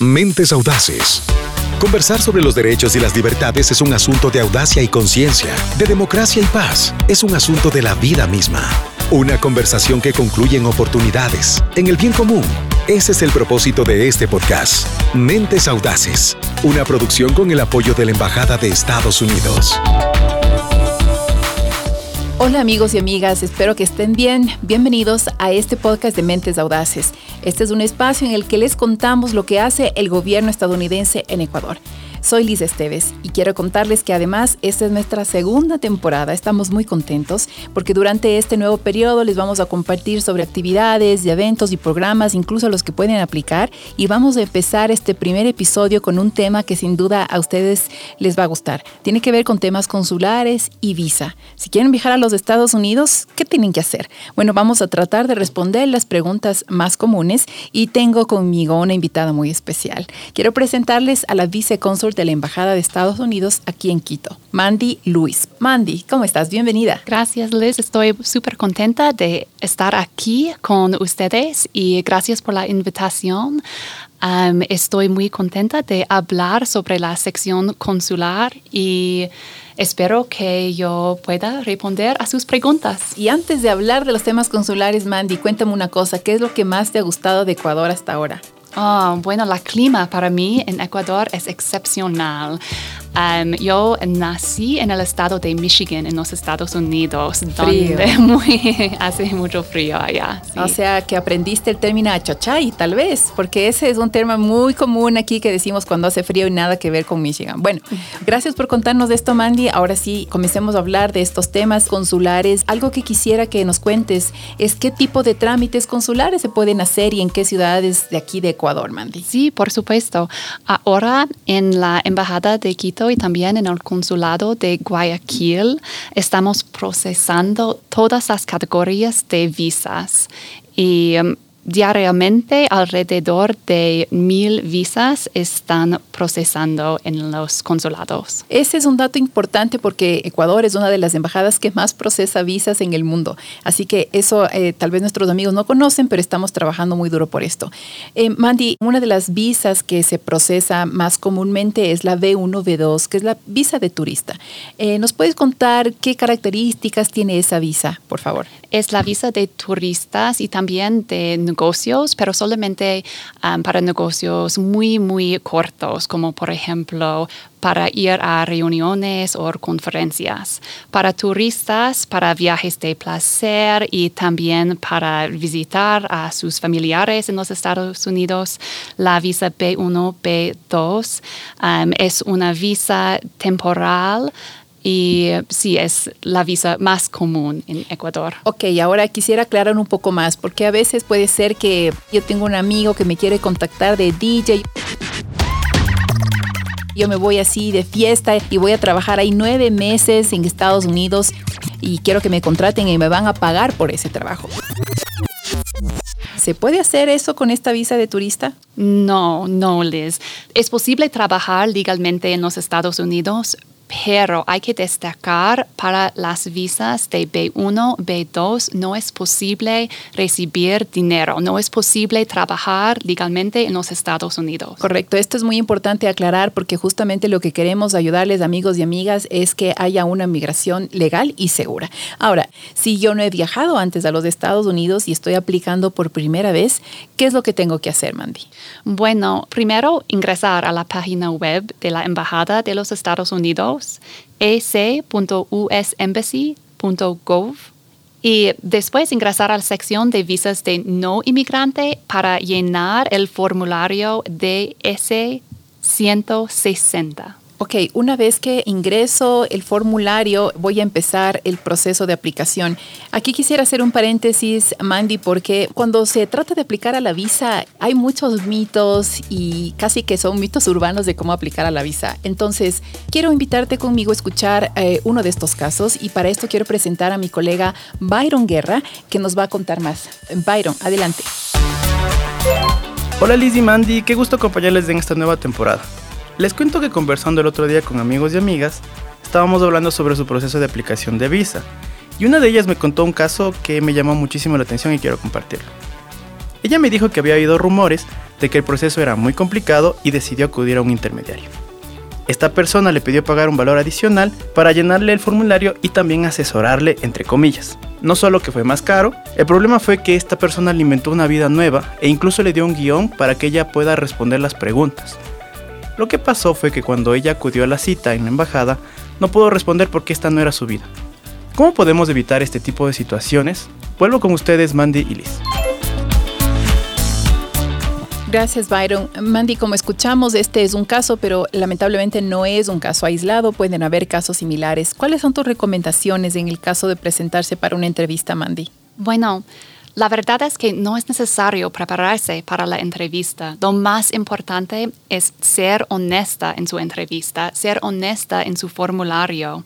Mentes Audaces. Conversar sobre los derechos y las libertades es un asunto de audacia y conciencia, de democracia y paz. Es un asunto de la vida misma. Una conversación que concluye en oportunidades, en el bien común. Ese es el propósito de este podcast. Mentes Audaces. Una producción con el apoyo de la Embajada de Estados Unidos. Hola amigos y amigas, espero que estén bien. Bienvenidos a este podcast de Mentes Audaces. Este es un espacio en el que les contamos lo que hace el gobierno estadounidense en Ecuador. Soy Liz Esteves y quiero contarles que además esta es nuestra segunda temporada. Estamos muy contentos porque durante este nuevo periodo les vamos a compartir sobre actividades eventos y programas, incluso los que pueden aplicar. Y vamos a empezar este primer episodio con un tema que sin duda a ustedes les va a gustar. Tiene que ver con temas consulares y visa. Si quieren viajar a los Estados Unidos, ¿qué tienen que hacer? Bueno, vamos a tratar de responder las preguntas más comunes y tengo conmigo una invitada muy especial. Quiero presentarles a la vicecónsul de la Embajada de Estados Unidos aquí en Quito, Mandy Luis. Mandy, ¿cómo estás? Bienvenida. Gracias, Liz. Estoy súper contenta de estar aquí con ustedes y gracias por la invitación. estoy muy contenta de hablar sobre la sección consular y espero que yo pueda responder a sus preguntas. Y antes de hablar de los temas consulares, Mandy, cuéntame una cosa, ¿qué es lo que más te ha gustado de Ecuador hasta ahora? Oh, bueno, la clima para mí en Ecuador es excepcional. Um, yo nací en el estado de Michigan, en los Estados Unidos, donde muy, hace mucho frío allá. O sea, que aprendiste el término achachay, tal vez, porque ese es un término muy común aquí que decimos cuando hace frío y nada que ver con Michigan. Bueno, gracias por contarnos de esto, Mandy. Ahora sí, comencemos a hablar de estos temas consulares. Algo que quisiera que nos cuentes es qué tipo de trámites consulares se pueden hacer y en qué ciudades de aquí de Ecuador, Mandy. Sí, por supuesto. Ahora en la Embajada de Quito y también en el consulado de Guayaquil estamos procesando todas las categorías de visas. Y um, Diariamente, alrededor de mil visas están procesando en los consulados. Ese es un dato importante porque Ecuador es una de las embajadas que más procesa visas en el mundo. Así que eso eh, tal vez nuestros amigos no conocen, pero estamos trabajando muy duro por esto. Eh, Mandy, una de las visas que se procesa más comúnmente es la B1, B2, que es la visa de turista. Eh, ¿Nos puedes contar qué características tiene esa visa, por favor? Es la visa de turistas y también de negocios, pero solamente um, para negocios muy, muy cortos, como por ejemplo para ir a reuniones o conferencias. Para turistas, para viajes de placer y también para visitar a sus familiares en los Estados Unidos, la visa B1, B2 um, es una visa temporal y sí, es la visa más común en Ecuador. Ok, ahora quisiera aclarar un poco más, porque a veces puede ser que yo tengo un amigo que me quiere contactar de DJ. Yo me voy así de fiesta y voy a trabajar ahí nueve meses en Estados Unidos y quiero que me contraten y me van a pagar por ese trabajo. ¿Se puede hacer eso con esta visa de turista? No, no, Liz. Es posible trabajar legalmente en los Estados Unidos, pero hay que destacar para las visas de B1, B2 no es posible recibir dinero, no es posible trabajar legalmente en los Estados Unidos. Correcto, esto es muy importante aclarar porque justamente lo que queremos ayudarles amigos y amigas es que haya una migración legal y segura. Ahora, si yo no he viajado antes a los Estados Unidos y estoy aplicando por primera vez, ¿qué es lo que tengo que hacer, Mandy? Bueno, primero ingresar a la página web de la Embajada de los Estados Unidos ec.usembassy.gov y después ingresar a la sección de visas de no inmigrante para llenar el formulario DS 160. Ok, una vez que ingreso el formulario, voy a empezar el proceso de aplicación. Aquí quisiera hacer un paréntesis, Mandy, porque cuando se trata de aplicar a la visa, hay muchos mitos y casi que son mitos urbanos de cómo aplicar a la visa. Entonces, quiero invitarte conmigo a escuchar eh, uno de estos casos y para esto quiero presentar a mi colega Byron Guerra, que nos va a contar más. Byron, adelante. Hola Liz y Mandy, qué gusto acompañarles en esta nueva temporada. Les cuento que conversando el otro día con amigos y amigas, estábamos hablando sobre su proceso de aplicación de visa, y una de ellas me contó un caso que me llamó muchísimo la atención y quiero compartirlo. Ella me dijo que había oído rumores de que el proceso era muy complicado y decidió acudir a un intermediario. Esta persona le pidió pagar un valor adicional para llenarle el formulario y también asesorarle, entre comillas. No solo que fue más caro, el problema fue que esta persona le inventó una vida nueva e incluso le dio un guion para que ella pueda responder las preguntas. Lo que pasó fue que cuando ella acudió a la cita en la embajada, no pudo responder porque esta no era su vida. ¿Cómo podemos evitar este tipo de situaciones? Vuelvo con ustedes, Mandy y Liz. Gracias, Byron. Mandy, como escuchamos, este es un caso, pero lamentablemente no es un caso aislado, pueden haber casos similares. ¿Cuáles son tus recomendaciones en el caso de presentarse para una entrevista, Mandy? Bueno, la verdad es que no es necesario prepararse para la entrevista. Lo más importante es ser honesta en su entrevista, ser honesta en su formulario.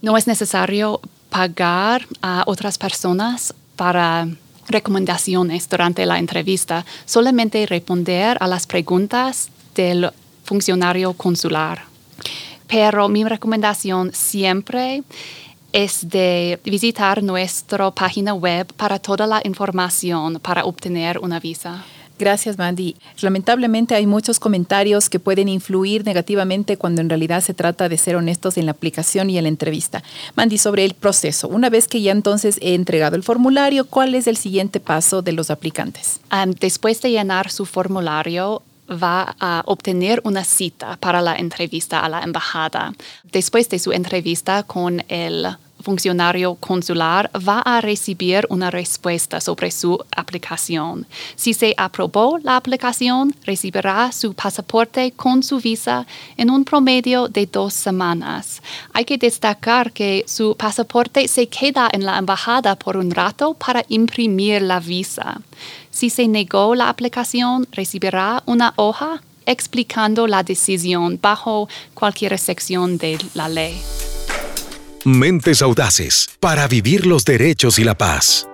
No es necesario pagar a otras personas para recomendaciones durante la entrevista, solamente responder a las preguntas del funcionario consular. Pero mi recomendación siempre es de visitar nuestra página web para toda la información para obtener una visa. Gracias, Mandy. Lamentablemente hay muchos comentarios que pueden influir negativamente cuando en realidad se trata de ser honestos en la aplicación y en la entrevista. Mandy, sobre el proceso. Una vez que ya entonces he entregado el formulario, ¿cuál es el siguiente paso de los aplicantes? después de llenar su formulario, va a obtener una cita para la entrevista a la embajada. Después de su entrevista con el funcionario consular va a recibir una respuesta sobre su aplicación. Si se aprobó la aplicación, recibirá su pasaporte con su visa en un promedio de dos semanas. Hay que destacar que su pasaporte se queda en la embajada por un rato para imprimir la visa. Si se negó la aplicación, recibirá una hoja explicando la decisión bajo cualquier sección de la ley. Mentes Audaces para vivir los derechos y la paz.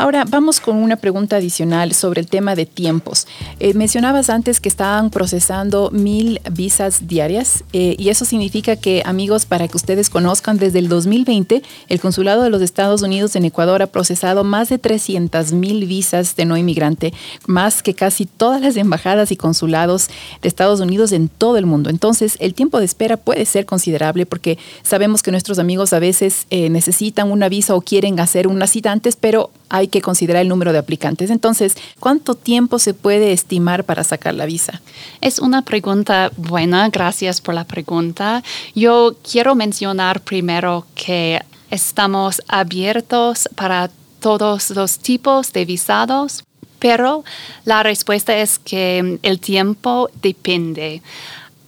Ahora vamos con una pregunta adicional sobre el tema de tiempos. Eh, mencionabas antes que estaban procesando mil visas diarias eh, y eso significa que, amigos, para que ustedes conozcan, desde el 2020 el Consulado de los Estados Unidos en Ecuador ha procesado más de 300 mil visas de no inmigrante, más que casi todas las embajadas y consulados de Estados Unidos en todo el mundo. Entonces, el tiempo de espera puede ser considerable porque sabemos que nuestros amigos a veces eh, necesitan una visa o quieren hacer una cita antes, pero hay que considerar el número de aplicantes. Entonces, ¿cuánto tiempo se puede estimar para sacar la visa? Es una pregunta buena, gracias por la pregunta. Yo quiero mencionar primero que estamos abiertos para todos los tipos de visados, pero la respuesta es que el tiempo depende.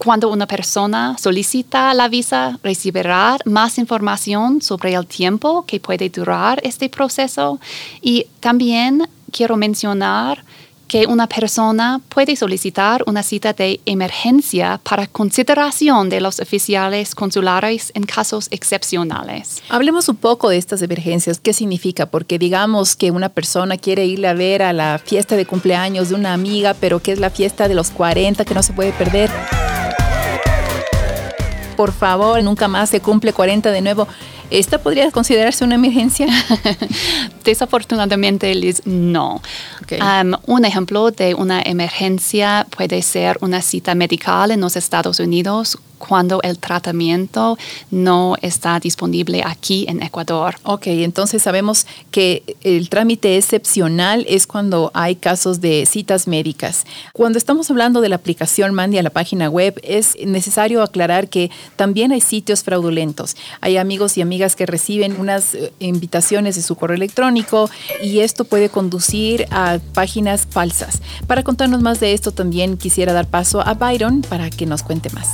Cuando una persona solicita la visa, recibirá más información sobre el tiempo que puede durar este proceso y también quiero mencionar que una persona puede solicitar una cita de emergencia para consideración de los oficiales consulares en casos excepcionales. Hablemos un poco de estas emergencias. ¿Qué significa? Porque digamos que una persona quiere ir a ver a la fiesta de cumpleaños de una amiga, pero que es la fiesta de los 40 que no se puede perder por favor, nunca más se cumple 40 de nuevo. ¿Esta podría considerarse una emergencia? Desafortunadamente, Liz, no. Um, un ejemplo de una emergencia puede ser una cita medical en los Estados Unidos cuando el tratamiento no está disponible aquí en Ecuador. Ok, entonces sabemos que el trámite excepcional es cuando hay casos de citas médicas. Cuando estamos hablando de la aplicación Mandy a la página web, es necesario aclarar que también hay sitios fraudulentos. Hay amigos y amigas que reciben unas eh, invitaciones de su correo electrónico y esto puede conducir a páginas falsas. Para contarnos más de esto, también quisiera dar paso a Byron para que nos cuente más.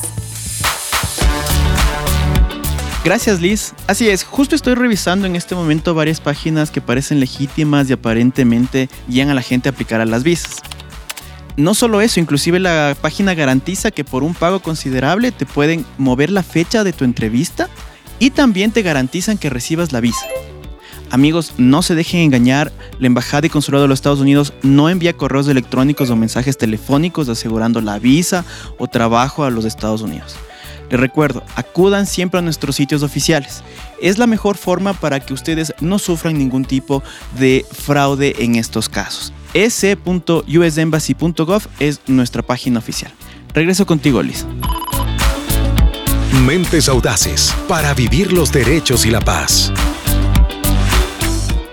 Gracias Liz. Así es, justo estoy revisando en este momento varias páginas que parecen legítimas y aparentemente guían a la gente a aplicar a las visas. No solo eso, inclusive la página garantiza que por un pago considerable te pueden mover la fecha de tu entrevista y también te garantizan que recibas la visa. Amigos, no se dejen engañar, la Embajada y Consulado de los Estados Unidos no envía correos electrónicos o mensajes telefónicos asegurando la visa o trabajo a los Estados Unidos. Les recuerdo, acudan siempre a nuestros sitios oficiales. Es la mejor forma para que ustedes no sufran ningún tipo de fraude en estos casos. ec.usembassy.gov es nuestra página oficial. Regreso contigo, Liz. Mentes audaces para vivir los derechos y la paz.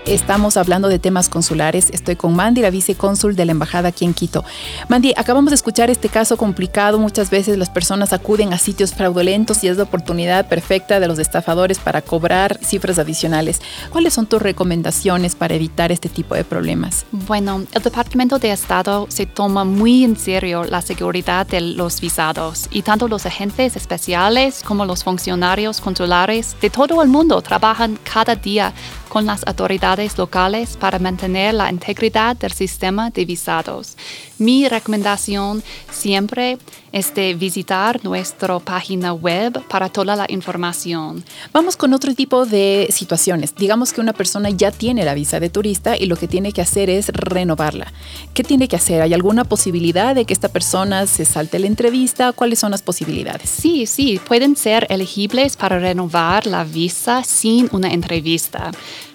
Estamos hablando de temas consulares. Estoy con Mandy, la vicecónsul de la embajada aquí en Quito. Mandy, acabamos de escuchar este caso complicado. Muchas veces las personas acuden a sitios fraudulentos y es la oportunidad perfecta de los estafadores para cobrar cifras adicionales. ¿Cuáles son tus recomendaciones para evitar este tipo de problemas? Bueno, el Departamento de Estado se toma muy en serio la seguridad de los visados y tanto los agentes especiales como los funcionarios consulares de todo el mundo trabajan cada día con las autoridades locales para mantener la integridad del sistema de visados. Mi recomendación siempre es de visitar nuestra página web para toda la información. Vamos con otro tipo de situaciones. Digamos que una persona ya tiene la visa de turista y lo que tiene que hacer es renovarla. ¿Qué tiene que hacer? ¿Hay alguna posibilidad de que esta persona se salte la entrevista? ¿Cuáles son las posibilidades? Sí, sí, pueden ser elegibles para renovar la visa sin una entrevista.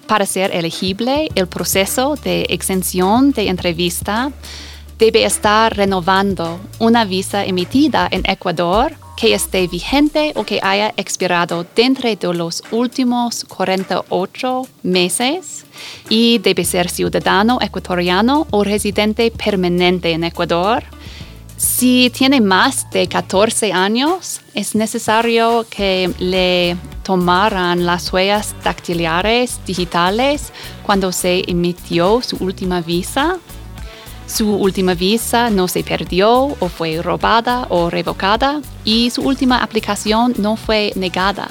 Para ser elegible, el proceso de exención de entrevista debe estar renovando una visa emitida en Ecuador que esté vigente o que haya expirado dentro de los últimos 48 meses y debe ser ciudadano ecuatoriano o residente permanente en Ecuador si tiene más de 14 años, es necesario que le tomaran las huellas dactilares digitales cuando se emitió su última visa. Su última visa no se perdió o fue robada o revocada y su última aplicación no fue negada.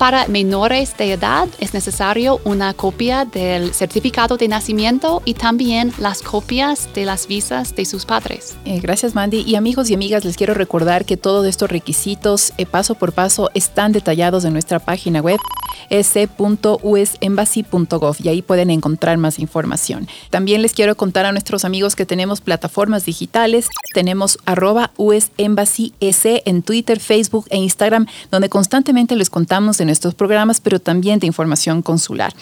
Para menores de edad es necesario una copia del certificado de nacimiento y también las copias de las visas de sus padres. Eh, gracias Mandy. Y amigos y amigas, les quiero recordar que todos estos requisitos eh, paso por paso están detallados en nuestra página web s.usembassy.gov y ahí pueden encontrar más información. También les quiero contar a nuestros amigos que tenemos plataformas digitales. Tenemos arroba en Twitter, Facebook e Instagram, donde constantemente les contamos de nuestros programas, pero también de información consular.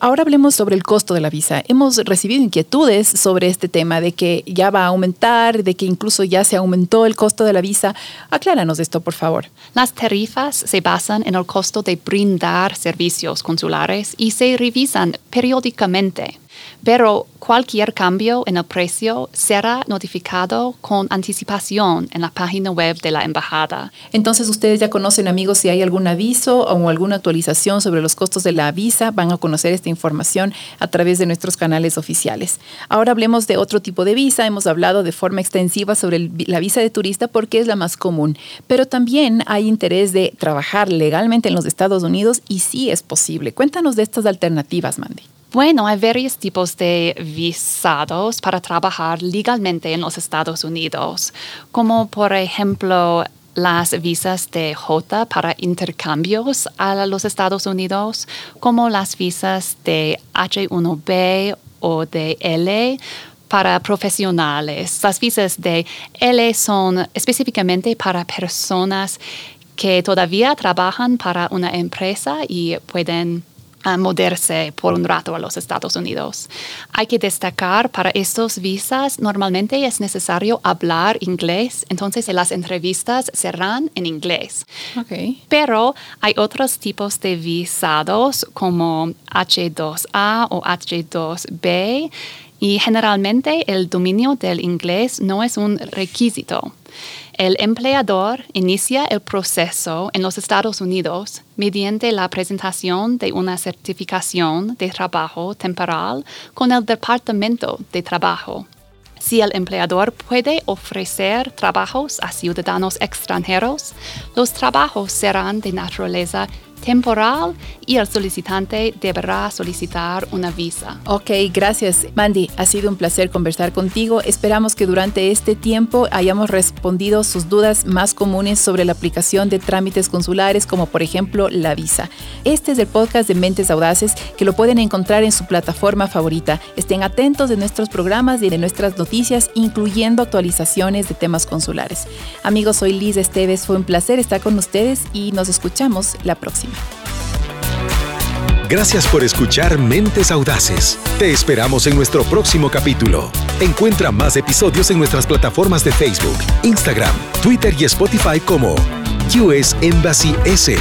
Ahora hablemos sobre el costo de la visa. Hemos recibido inquietudes sobre este tema de que ya va a aumentar, de que incluso ya se aumentó el costo de la visa. Acláranos esto, por favor. Las tarifas se basan en el costo de brindar servicios consulares y se revisan periódicamente pero cualquier cambio en el precio será notificado con anticipación en la página web de la embajada. Entonces ustedes ya conocen amigos si hay algún aviso o alguna actualización sobre los costos de la visa, van a conocer esta información a través de nuestros canales oficiales. Ahora hablemos de otro tipo de visa, hemos hablado de forma extensiva sobre la visa de turista porque es la más común, pero también hay interés de trabajar legalmente en los Estados Unidos y sí es posible. Cuéntanos de estas alternativas, Mandy. Bueno, hay varios tipos de visados para trabajar legalmente en los Estados Unidos, como por ejemplo las visas de J para intercambios a los Estados Unidos, como las visas de H1B o de L para profesionales. Las visas de L son específicamente para personas que todavía trabajan para una empresa y pueden a moverse por un rato a los Estados Unidos. Hay que destacar, para estos visas normalmente es necesario hablar inglés, entonces las entrevistas serán en inglés. Okay. Pero hay otros tipos de visados como H2A o H2B y generalmente el dominio del inglés no es un requisito. El empleador inicia el proceso en los Estados Unidos mediante la presentación de una certificación de trabajo temporal con el Departamento de Trabajo. Si el empleador puede ofrecer trabajos a ciudadanos extranjeros, los trabajos serán de naturaleza temporal y el solicitante deberá solicitar una visa. Ok, gracias Mandy. Ha sido un placer conversar contigo. Esperamos que durante este tiempo hayamos respondido sus dudas más comunes sobre la aplicación de trámites consulares como por ejemplo la visa. Este es el podcast de Mentes Audaces que lo pueden encontrar en su plataforma favorita. Estén atentos de nuestros programas y de nuestras noticias, incluyendo actualizaciones de temas consulares. Amigos, soy Liz Esteves. Fue un placer estar con ustedes y nos escuchamos la próxima. Gracias por escuchar Mentes Audaces. Te esperamos en nuestro próximo capítulo. Encuentra más episodios en nuestras plataformas de Facebook, Instagram, Twitter y Spotify como US Embassy S.